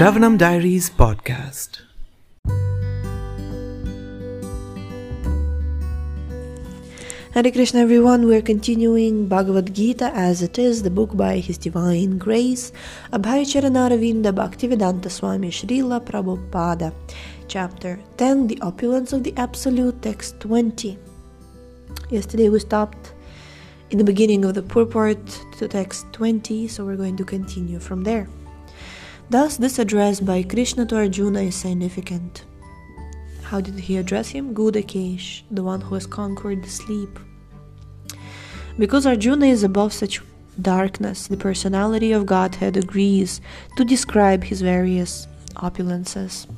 Shravanam Diaries podcast. Hare Krishna, everyone. We're continuing Bhagavad Gita as it is, the book by His Divine Grace, Abhay Charanaravinda Bhaktivedanta Swami Srila Prabhupada, chapter 10, The Opulence of the Absolute, text 20. Yesterday we stopped in the beginning of the purport to text 20, so we're going to continue from there. Thus, this address by Krishna to Arjuna is significant. How did he address him? Gudakesh, the one who has conquered sleep. Because Arjuna is above such darkness, the personality of Godhead agrees to describe his various opulences.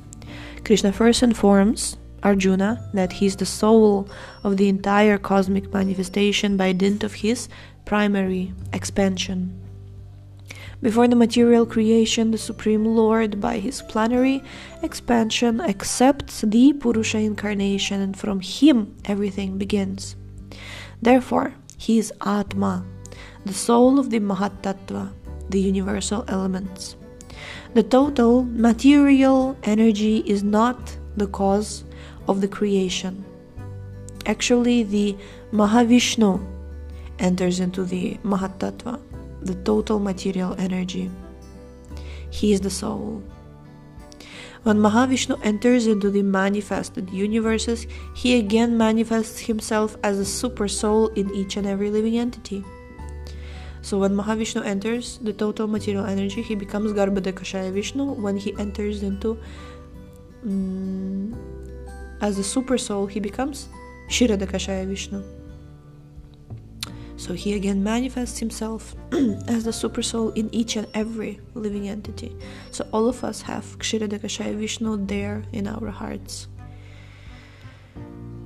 Krishna first informs Arjuna that he is the soul of the entire cosmic manifestation by dint of his primary expansion. Before the material creation, the Supreme Lord, by his plenary expansion, accepts the Purusha incarnation, and from him everything begins. Therefore, he is Atma, the soul of the Mahatattva, the universal elements. The total material energy is not the cause of the creation. Actually, the Mahavishnu enters into the Mahatattva the total material energy. He is the soul. When Mahavishnu enters into the manifested universes, he again manifests himself as a super soul in each and every living entity. So when Mahavishnu enters the total material energy, he becomes Garbhodakashaya Vishnu. When he enters into um, as a super soul, he becomes Kshirodakashaya Vishnu. So he again manifests himself as the supersoul in each and every living entity. So all of us have Kshira Kshirodakashaya Vishnu there in our hearts.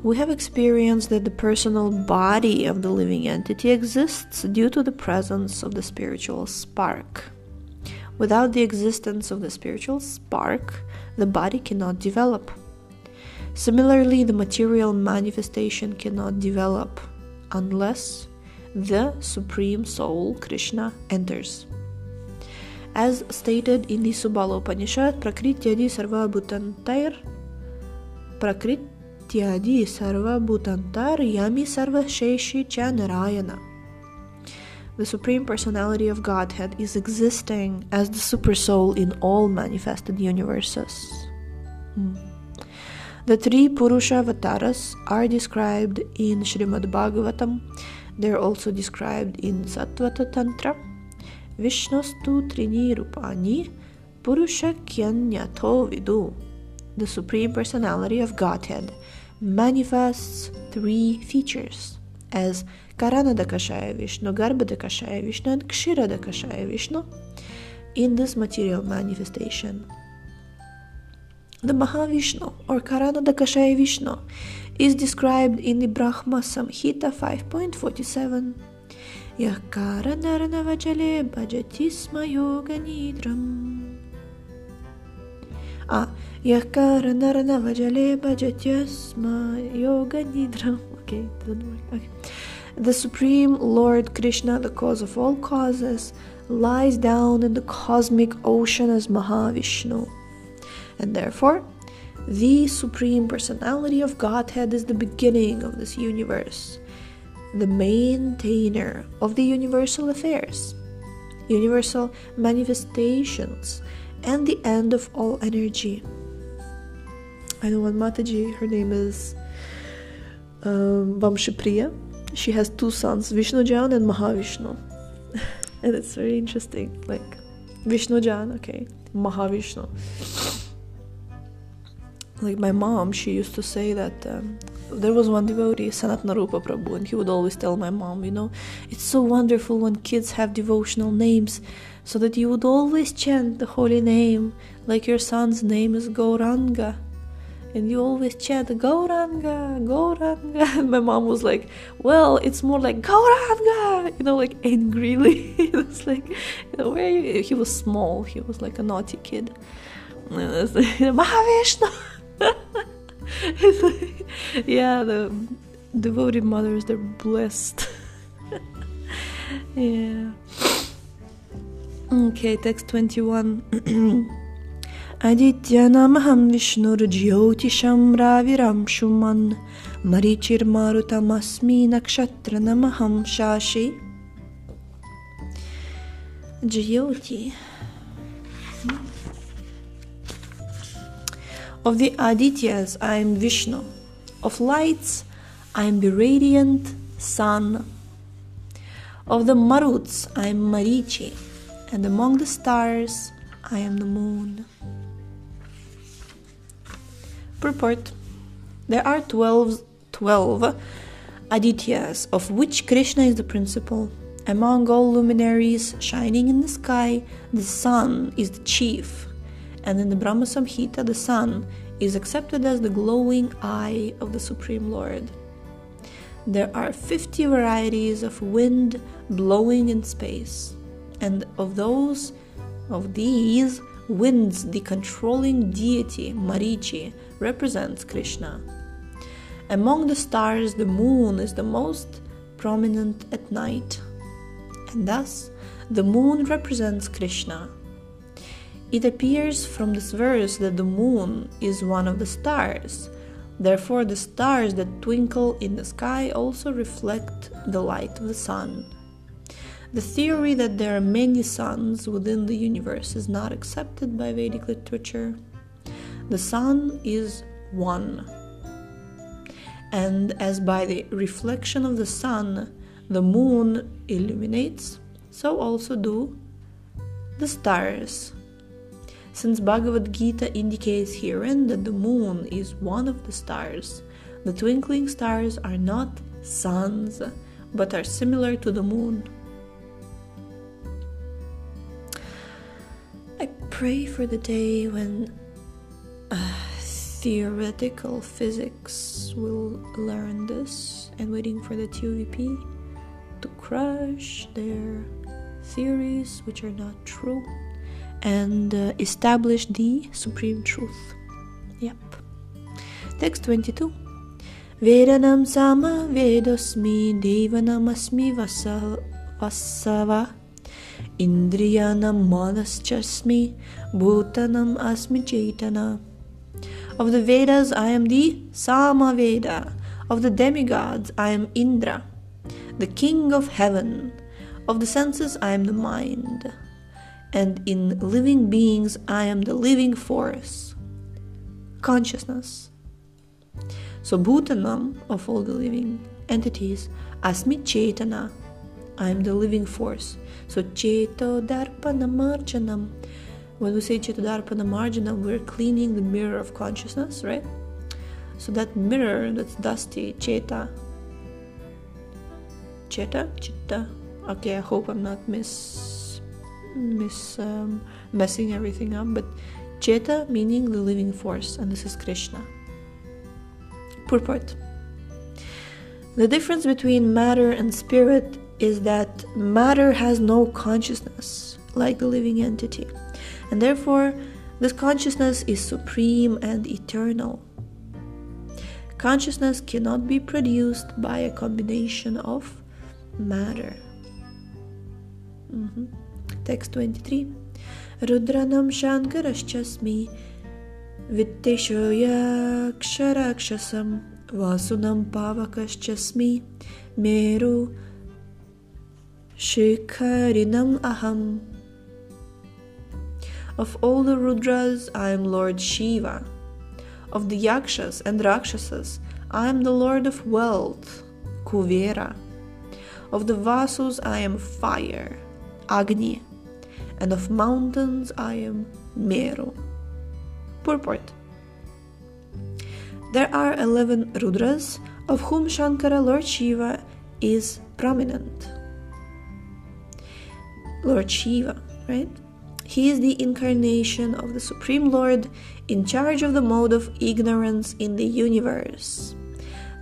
We have experienced that the personal body of the living entity exists due to the presence of the spiritual spark. Without the existence of the spiritual spark, the body cannot develop. Similarly, the material manifestation cannot develop unless the Supreme Soul Krishna enters. As stated in the Subala Upanishad, Prakrityadi Sarva Bhutantair Prakrityadi Sarva Bhutantar Yami Sarva Sheshi Cha Narayana. The Supreme Personality of Godhead is existing as the Super Soul in all manifested universes. Hmm. The three Purusha avatars are described in Srimad Bhagavatam they're also described in Sattvata Tantra. Vishnostu Trini Rupani Purusha Kyanyato Vidu. The Supreme Personality of Godhead manifests three features as Karana Karanadakashaya Vishnu, Garbhodakashaya Vishnu, and Kshirodakashaya Vishnu in this material manifestation. The Mahavishnu or Karanadakashaya Vishnu is described in the Brahma Samhita 5.47. Yakara Naranavajale Bhajatisma Yoga Nidram. Ah, Yakara Naranavajale Bhajatisma Yoga Nidram. Okay, doesn't work. Okay. The Supreme Lord Krishna, the cause of all causes, lies down in the cosmic ocean as Mahavishnu. And therefore, the Supreme Personality of Godhead is the beginning of this universe, the maintainer of the universal affairs, universal manifestations, and the end of all energy. I know one Mataji, her name is um. She has two sons, Vishnujan and Mahavishnu. and it's very interesting. Like, Vishnujan, okay, Mahavishnu like my mom, she used to say that um, there was one devotee, Sanat Narupa Prabhu, and he would always tell my mom, you know, it's so wonderful when kids have devotional names, so that you would always chant the holy name, like your son's name is Gauranga. And you always chant Gauranga, Gauranga. And my mom was like, Well, it's more like Gauranga, you know, like angrily. it's like, where you? he was small, he was like a naughty kid. Mahavishnu. yeah, the devoted mothers, they're blessed. yeah. Okay, text 21. Aditya namaham Adityanamaham Vishnurjyotisham Raviram Shuman Marichirmarutamasmi Nakshatranamaham Shashi Jyoti Of the Adityas I am Vishnu. Of lights I am the radiant sun. Of the Maruts I am Marichi. And among the stars I am the moon. Purport There are 12, 12 Adityas, of which Krishna is the principal. Among all luminaries shining in the sky, the sun is the chief, and in the Brahma Samhita, the sun is accepted as the glowing eye of the Supreme Lord. There are 50 varieties of wind blowing in space, and of those, of these, winds, the controlling deity, Marichi, represents Krishna. Among the stars, the moon is the most prominent at night, and thus the moon represents Krishna. It appears from this verse that the moon is one of the stars. Therefore, the stars that twinkle in the sky also reflect the light of the sun. The theory that there are many suns within the universe is not accepted by Vedic literature. The sun is one. And as by the reflection of the sun the moon illuminates, so also do the stars. Since Bhagavad Gita indicates herein that the moon is one of the stars, the twinkling stars are not suns but are similar to the moon. I pray for the day when uh, theoretical physics will learn this and waiting for the TOVP to crush their theories which are not true and uh, establish the supreme truth. Yep. Text 22. Vedanam sama vedosmi devanam asmi vasava indriyanam manaschasmi bhutanam asmi chaitana of the Vedas, I am the Samaveda. Of the demigods, I am Indra, the king of heaven. Of the senses, I am the mind. And in living beings, I am the living force, consciousness. So, Bhutanam, of all the living entities, Asmi Chetana, I am the living force. So, Cheto Darpanamarchanam, when we say Chetadarpana Marjana, we're cleaning the mirror of consciousness, right? So that mirror that's dusty, Cheta. Cheta? Chitta? Okay, I hope I'm not miss miss um, messing everything up, but Cheta meaning the living force, and this is Krishna. Purport. The difference between matter and spirit is that matter has no consciousness like the living entity and therefore this consciousness is supreme and eternal. Consciousness cannot be produced by a combination of matter. Mm-hmm. Text 23 Rudranam Shankarashchasmi Vitteshoyaksharakshasam Vasunam Pavakaschasmi Meru Shikharinam Aham of all the Rudras, I am Lord Shiva. Of the Yakshas and Rakshasas, I am the Lord of Wealth, Kuvera. Of the Vasus, I am Fire, Agni. And of mountains, I am Meru. Purport There are 11 Rudras, of whom Shankara, Lord Shiva, is prominent. Lord Shiva, right? He is the incarnation of the Supreme Lord in charge of the mode of ignorance in the universe.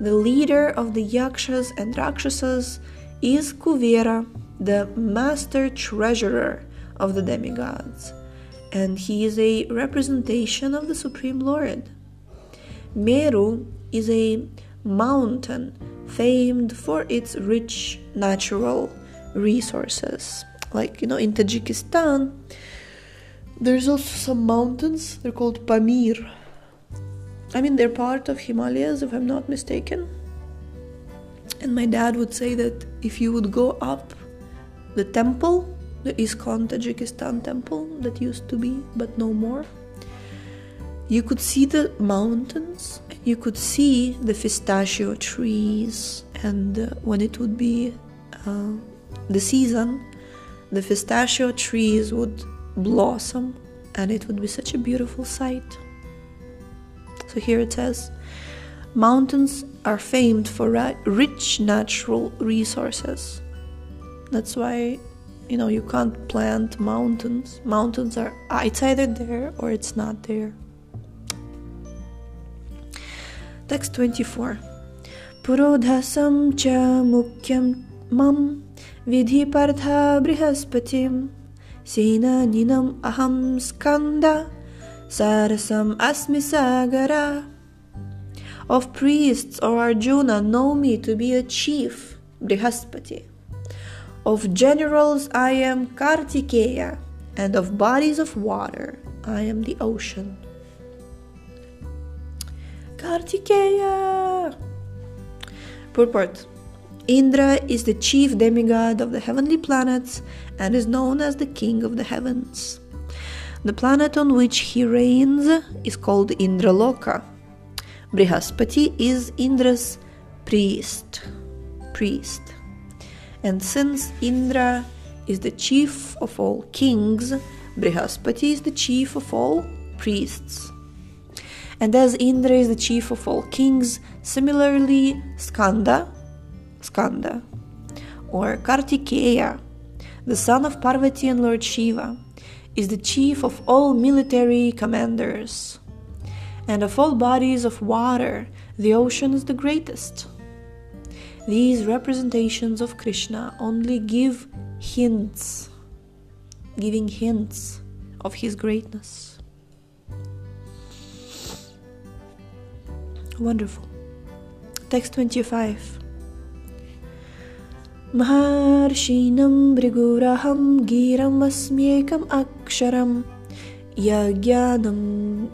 The leader of the Yakshas and Rakshasas is Kuvera, the master treasurer of the demigods, and he is a representation of the Supreme Lord. Meru is a mountain famed for its rich natural resources. Like, you know, in Tajikistan, There's also some mountains, they're called Pamir. I mean, they're part of Himalayas, if I'm not mistaken. And my dad would say that if you would go up the temple, the ISKCON Tajikistan temple that used to be, but no more, you could see the mountains, you could see the pistachio trees, and uh, when it would be uh, the season, the pistachio trees would blossom, and it would be such a beautiful sight. So here it says, Mountains are famed for rich natural resources. That's why, you know, you can't plant mountains. Mountains are, it's either there or it's not there. Text 24. Purodhasam cha mukyam mam vidhi partha brihaspatiam senaninam aham skanda sarasam asmi sagara of priests or Arjuna know me to be a chief, Brihaspati. Of generals I am Kartikeya, and of bodies of water I am the ocean. Kartikeya! Purport Indra is the chief demigod of the heavenly planets and is known as the king of the heavens. The planet on which he reigns is called Indraloka Brihaspati is Indra's priest. Priest. And since Indra is the chief of all kings, Brihaspati is the chief of all priests. And as Indra is the chief of all kings, similarly Skanda, Skanda, or Kartikeya, the son of Parvati and Lord Shiva, is the chief of all military commanders and of all bodies of water, the ocean is the greatest. These representations of Krishna only give hints, giving hints of his greatness. Wonderful. Text 25. Maharshinam Briguraham Giram Asmyekam Aksharam Yagyanam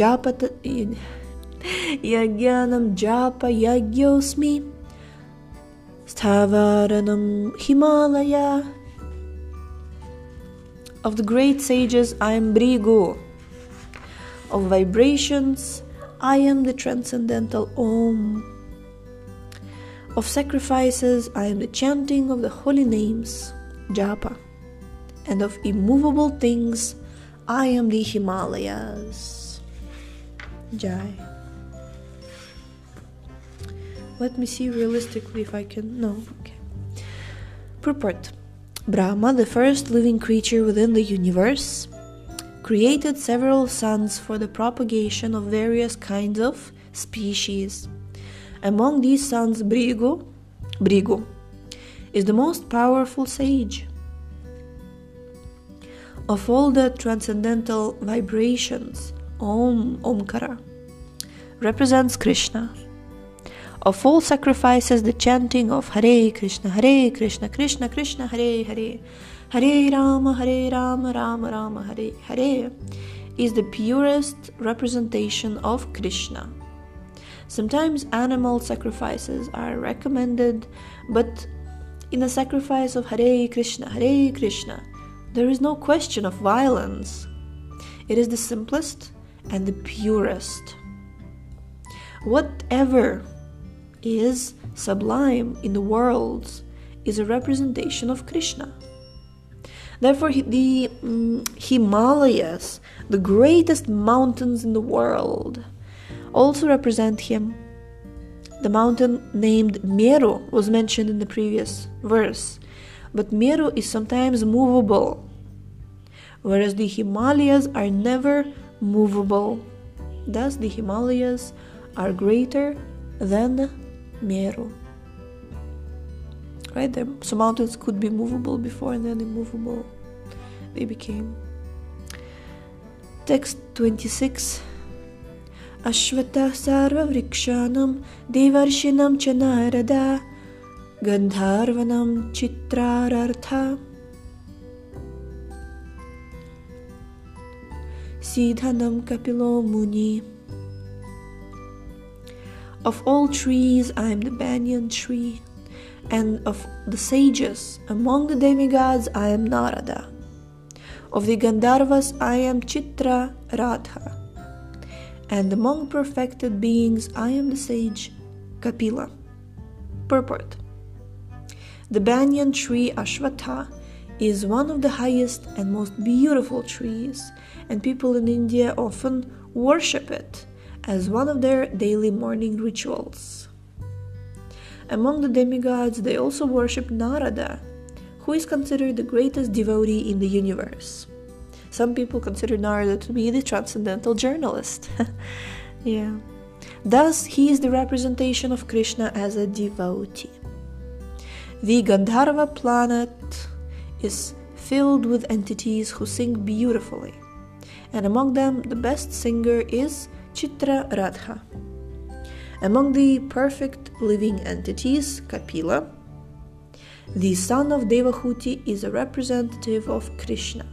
जापत यज्ञानं जाप Stavaranam Himalaya. Of the great sages, I am Bhrigu. Of vibrations, I am the transcendental Om. Of sacrifices, I am the chanting of the holy names, Japa. And of immovable things, I am the Himalayas, Jai. Let me see realistically if I can. No, okay. Purport Brahma, the first living creature within the universe, created several suns for the propagation of various kinds of species. Among these suns, Bhrigu, Bhrigu is the most powerful sage. Of all the transcendental vibrations, Om Omkara represents Krishna. Of all sacrifices, the chanting of Hare Krishna, Hare Krishna, Krishna Krishna, Hare Hare, Hare Rama, Hare Rama, Rama Rama, Hare Hare is the purest representation of Krishna. Sometimes animal sacrifices are recommended, but in the sacrifice of Hare Krishna, Hare Krishna, there is no question of violence. It is the simplest and the purest. Whatever is sublime in the world is a representation of Krishna. Therefore, the um, Himalayas, the greatest mountains in the world, also represent him. The mountain named Meru was mentioned in the previous verse, but Meru is sometimes movable, whereas the Himalayas are never movable. Thus, the Himalayas are greater than Meru. Right? There, so mountains could be movable before and then immovable they became. Text 26 Ashwata sarva vrikshanam devarshinam chanarada gandharvanam chitrarartha Siddhanam Kapilo Muni. Of all trees, I am the banyan tree, and of the sages, among the demigods, I am Narada. Of the Gandharvas, I am Chitra Radha, and among perfected beings, I am the sage Kapila. Purport The banyan tree Ashwatha is one of the highest and most beautiful trees, and people in India often worship it as one of their daily morning rituals. Among the demigods, they also worship Narada, who is considered the greatest devotee in the universe. Some people consider Narada to be the transcendental journalist. yeah. Thus, he is the representation of Krishna as a devotee. The Gandharva planet is filled with entities who sing beautifully, and among them, the best singer is Chitra Radha. Among the perfect living entities, Kapila, the son of Devahuti is a representative of Krishna.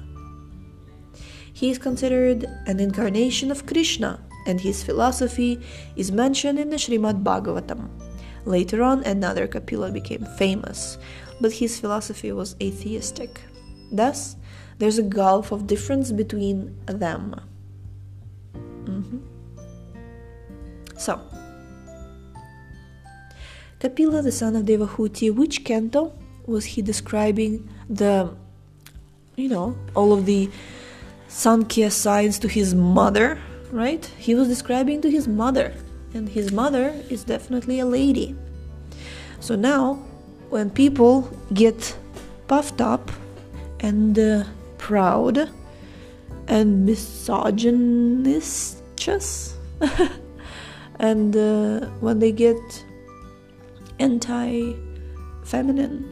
He is considered an incarnation of Krishna, and his philosophy is mentioned in the Srimad Bhagavatam. Later on, another Kapila became famous, but his philosophy was atheistic. Thus, there's a gulf of difference between them. So, Kapila, the son of Devahuti, which canto was he describing the, you know, all of the Sankhya signs to his mother, right? He was describing to his mother, and his mother is definitely a lady. So now, when people get puffed up and uh, proud and misogynistous, and uh, when they get anti feminine,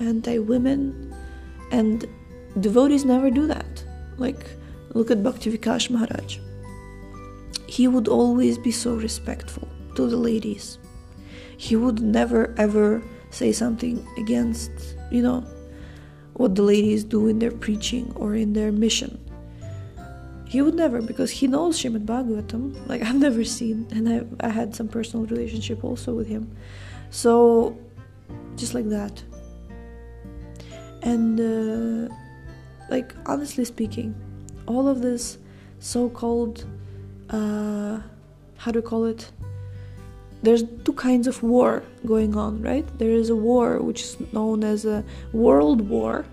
anti women, and devotees never do that. Like, look at Bhakti Vikash Maharaj. He would always be so respectful to the ladies. He would never ever say something against, you know, what the ladies do in their preaching or in their mission. He would never, because he knows Srimad Bhagavatam. Like, I've never seen, and I, I had some personal relationship also with him. So, just like that. And, uh, like, honestly speaking, all of this so called, uh, how do you call it? There's two kinds of war going on, right? There is a war which is known as a world war,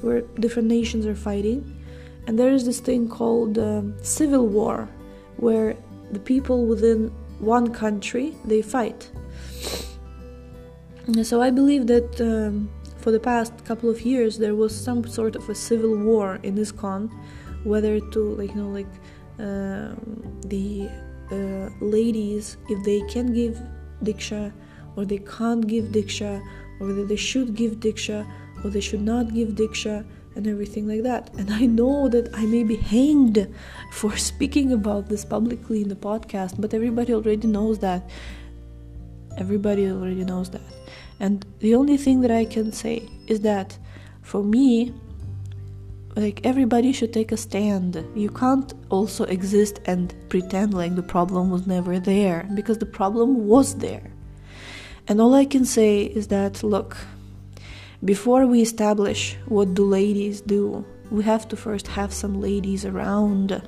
where different nations are fighting. And there is this thing called um, civil war, where the people within one country they fight. So I believe that um, for the past couple of years there was some sort of a civil war in ISKCON, whether to like you know like um, the uh, ladies if they can give diksha or they can't give diksha or whether they should give diksha or they should not give diksha and everything like that. And I know that I may be hanged for speaking about this publicly in the podcast, but everybody already knows that. Everybody already knows that. And the only thing that I can say is that for me, like everybody should take a stand. You can't also exist and pretend like the problem was never there because the problem was there. And all I can say is that look, before we establish what do ladies do, we have to first have some ladies around.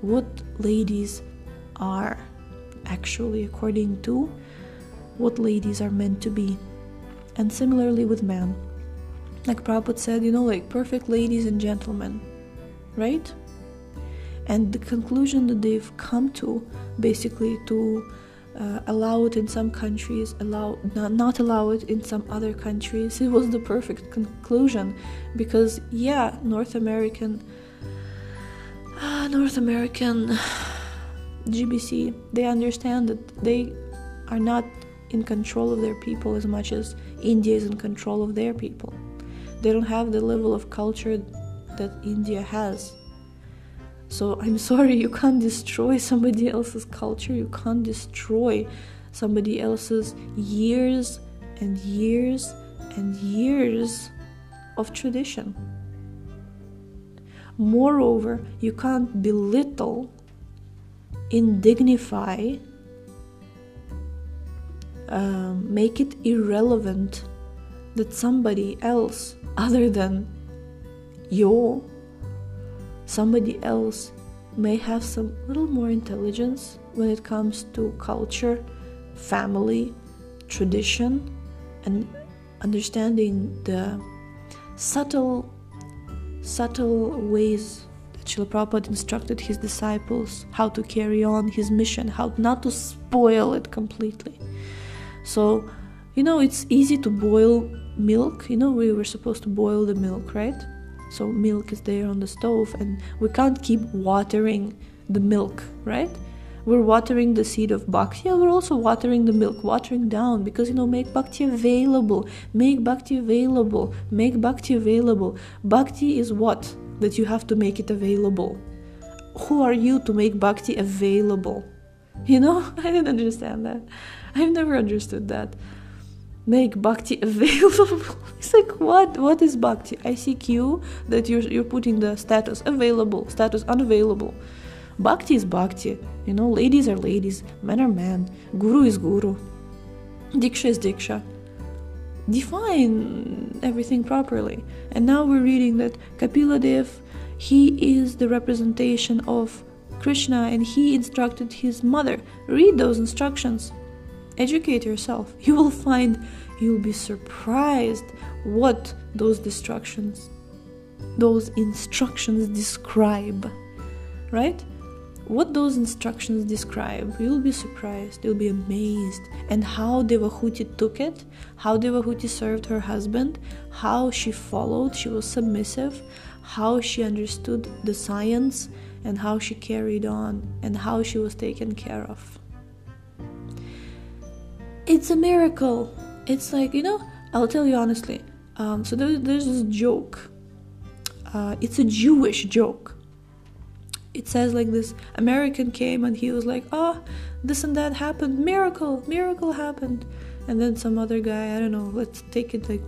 What ladies are actually according to what ladies are meant to be. And similarly with men. Like Prabhupada said, you know, like perfect ladies and gentlemen, right? And the conclusion that they've come to basically to uh, allow it in some countries, allow not, not allow it in some other countries. It was the perfect conclusion because yeah, North American, uh, North American GBC, they understand that they are not in control of their people as much as India is in control of their people. They don't have the level of culture that India has. So I'm sorry, you can't destroy somebody else's culture, you can't destroy somebody else's years and years and years of tradition. Moreover, you can't belittle, indignify, um, make it irrelevant that somebody else other than you, somebody else may have some little more intelligence when it comes to culture, family, tradition, and understanding the subtle, subtle ways that Srila Prabhupada instructed his disciples how to carry on his mission, how not to spoil it completely. So, you know, it's easy to boil milk. You know, we were supposed to boil the milk, right? So, milk is there on the stove, and we can't keep watering the milk, right? We're watering the seed of bhakti, we're also watering the milk, watering down because you know, make bhakti available, make bhakti available, make bhakti available. Bhakti is what? That you have to make it available. Who are you to make bhakti available? You know, I didn't understand that. I've never understood that. Make bhakti available. it's like what? What is bhakti? ICQ that you're you're putting the status available, status unavailable. Bhakti is bhakti. You know, ladies are ladies, men are men, guru is guru, diksha is diksha. Define everything properly. And now we're reading that Kapila Dev, he is the representation of Krishna and he instructed his mother. Read those instructions educate yourself. You will find you'll be surprised what those destructions those instructions describe right? What those instructions describe you'll be surprised you'll be amazed. And how devahuti took it how devahuti served her husband how she followed she was submissive how she understood the science and how she carried on and how she was taken care of it's a miracle. It's like, you know, I'll tell you honestly. Um, so there, there's this joke. Uh, it's a Jewish joke. It says like this American came and he was like, oh, this and that happened. Miracle, miracle happened. And then some other guy, I don't know, let's take it like,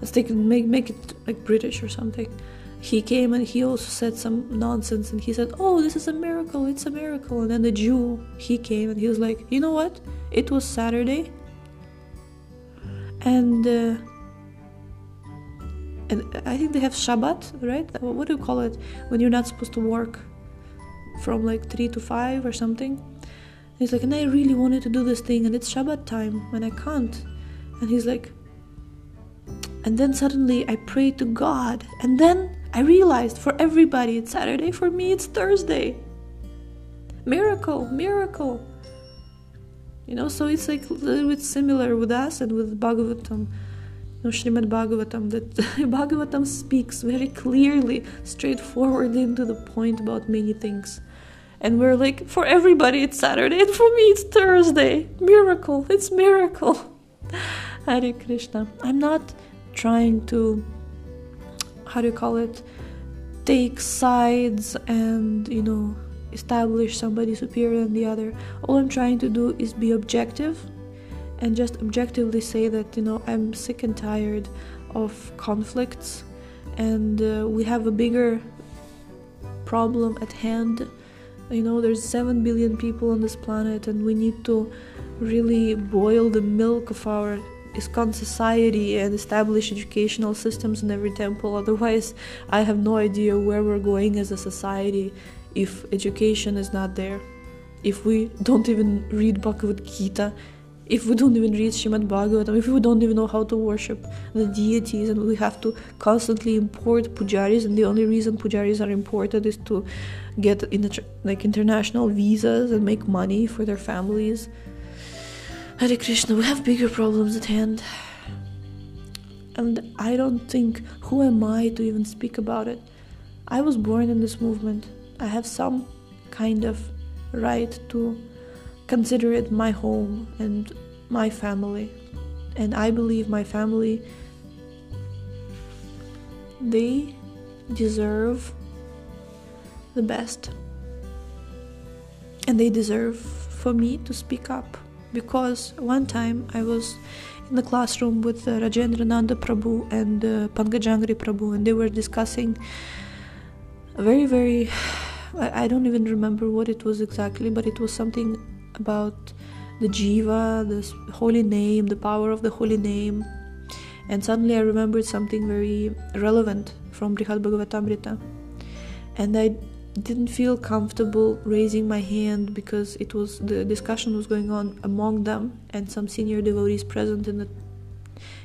let's take it, make, make it like British or something. He came and he also said some nonsense and he said, oh, this is a miracle, it's a miracle. And then the Jew, he came and he was like, you know what? It was Saturday, and uh, and I think they have Shabbat, right? What do you call it when you're not supposed to work from like three to five or something? he's like, and I really wanted to do this thing, and it's Shabbat time, and I can't. And he's like, and then suddenly I prayed to God, and then I realized for everybody it's Saturday, for me it's Thursday. Miracle, miracle. You know, so it's like a little bit similar with us and with Bhagavatam. You know, Srimad Bhagavatam, that Bhagavatam speaks very clearly, straightforwardly, into the point about many things. And we're like, for everybody it's Saturday, and for me it's Thursday. Miracle, it's miracle. Hare Krishna. I'm not trying to, how do you call it, take sides and, you know, establish somebody superior than the other. All I'm trying to do is be objective and just objectively say that, you know, I'm sick and tired of conflicts and uh, we have a bigger problem at hand. You know, there's 7 billion people on this planet and we need to really boil the milk of our ISKCON society and establish educational systems in every temple. Otherwise, I have no idea where we're going as a society if education is not there, if we don't even read Bhagavad Gita, if we don't even read Shrimad Bhagavatam, if we don't even know how to worship the deities, and we have to constantly import pujaris, and the only reason pujaris are imported is to get like international visas and make money for their families. Hare Krishna, we have bigger problems at hand. And I don't think, who am I to even speak about it? I was born in this movement. I have some kind of right to consider it my home and my family. And I believe my family they deserve the best. And they deserve for me to speak up because one time I was in the classroom with uh, Rajendra Nanda Prabhu and uh, Pankajanghri Prabhu and they were discussing a very very I, I don't even remember what it was exactly but it was something about the jiva the holy name the power of the holy name. And suddenly i remembered something very relevant from brihad bhagavatamrita. And i didn't feel comfortable raising my hand because it was the discussion was going on among them and some senior devotees present in the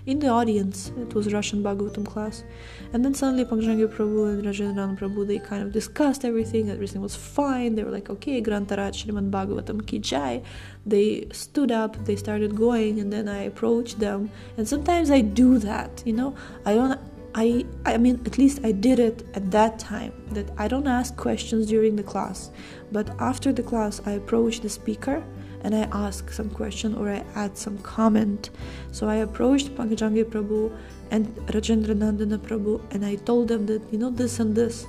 in the audience. It was Russian Bhagavatam class. And then suddenly Pankajangi Prabhu and Rajendran Prabhu, they kind of discussed everything. Everything was fine. They were like, okay, Grantaraj Srimad Bhagavatam ki jai. They stood up, they started going, and then I approached them. And sometimes I do that, you know. I don't I I mean at least I did it at that time that I don't ask questions during the class but after the class I approach the speaker and I ask some question or I add some comment. So I approached Pankajangi Prabhu and Rajendra Nandana Prabhu and I told them that, you know, this and this.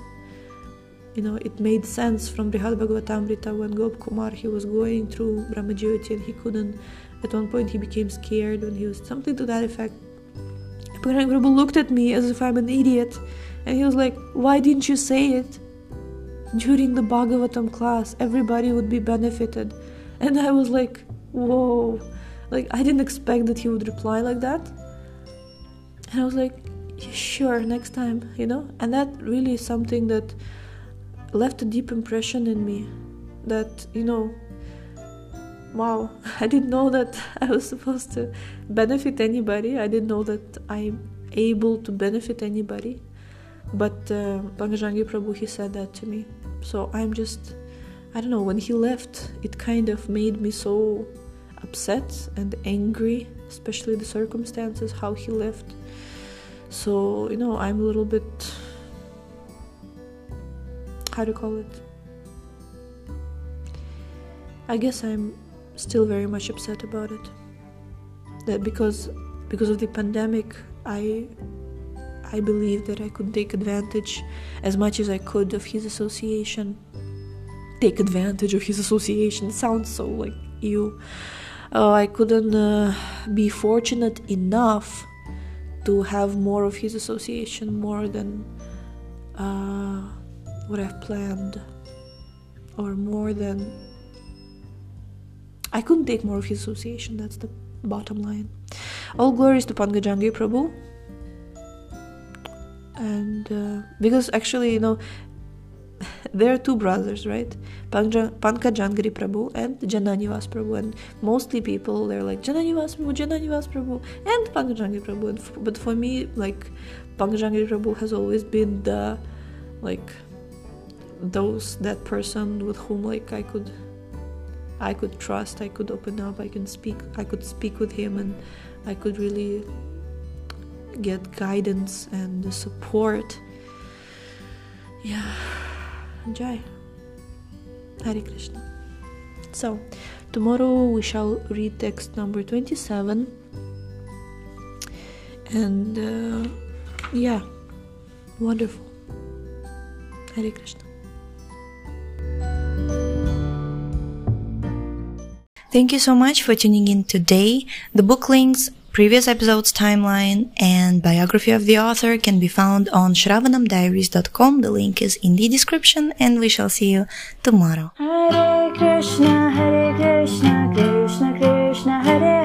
You know, it made sense from Brihad Bhagavatamrita when Gop Kumar he was going through Brahmajyoti and he couldn't. At one point he became scared when he was something to that effect. Pankajangi Prabhu looked at me as if I'm an idiot and he was like, Why didn't you say it? During the Bhagavatam class, everybody would be benefited and I was like, whoa. Like, I didn't expect that he would reply like that. And I was like, sure, next time, you know? And that really is something that left a deep impression in me. That, you know, wow, I didn't know that I was supposed to benefit anybody. I didn't know that I'm able to benefit anybody. But uh, Pankajangi Prabhu, he said that to me. So I'm just I don't know, when he left, it kind of made me so upset and angry, especially the circumstances, how he left. So, you know, I'm a little bit. How to call it? I guess I'm still very much upset about it. That because because of the pandemic, I I believe that I could take advantage as much as I could of his association take advantage of his association. Sounds so like you. Uh, I couldn't uh, be fortunate enough to have more of his association, more than uh, what I've planned, or more than. I couldn't take more of his association, that's the bottom line. All glories to Pankajangi Prabhu. And uh, because actually, you know, there are two brothers, right? Pankajanghri Prabhu and Jananivas Prabhu. And mostly people, they're like, Jananivas Prabhu, Jananivas Prabhu, and Pankajanghri Prabhu. And f- but for me, like, Pankajanghri Prabhu has always been the, like, those, that person with whom, like, I could. I could trust, I could open up, I can speak, I could speak with him, and I could really get guidance and support. Yeah. enjoy. Hare Krishna. So, tomorrow we shall read text number 27. And uh, yeah, wonderful. Hare Krishna. Thank you so much for tuning in today. The book links Previous episode's timeline and biography of the author can be found on shravanamdiaries.com. The link is in the description and we shall see you tomorrow. Hare Krishna, Hare Krishna, Krishna Krishna, Hare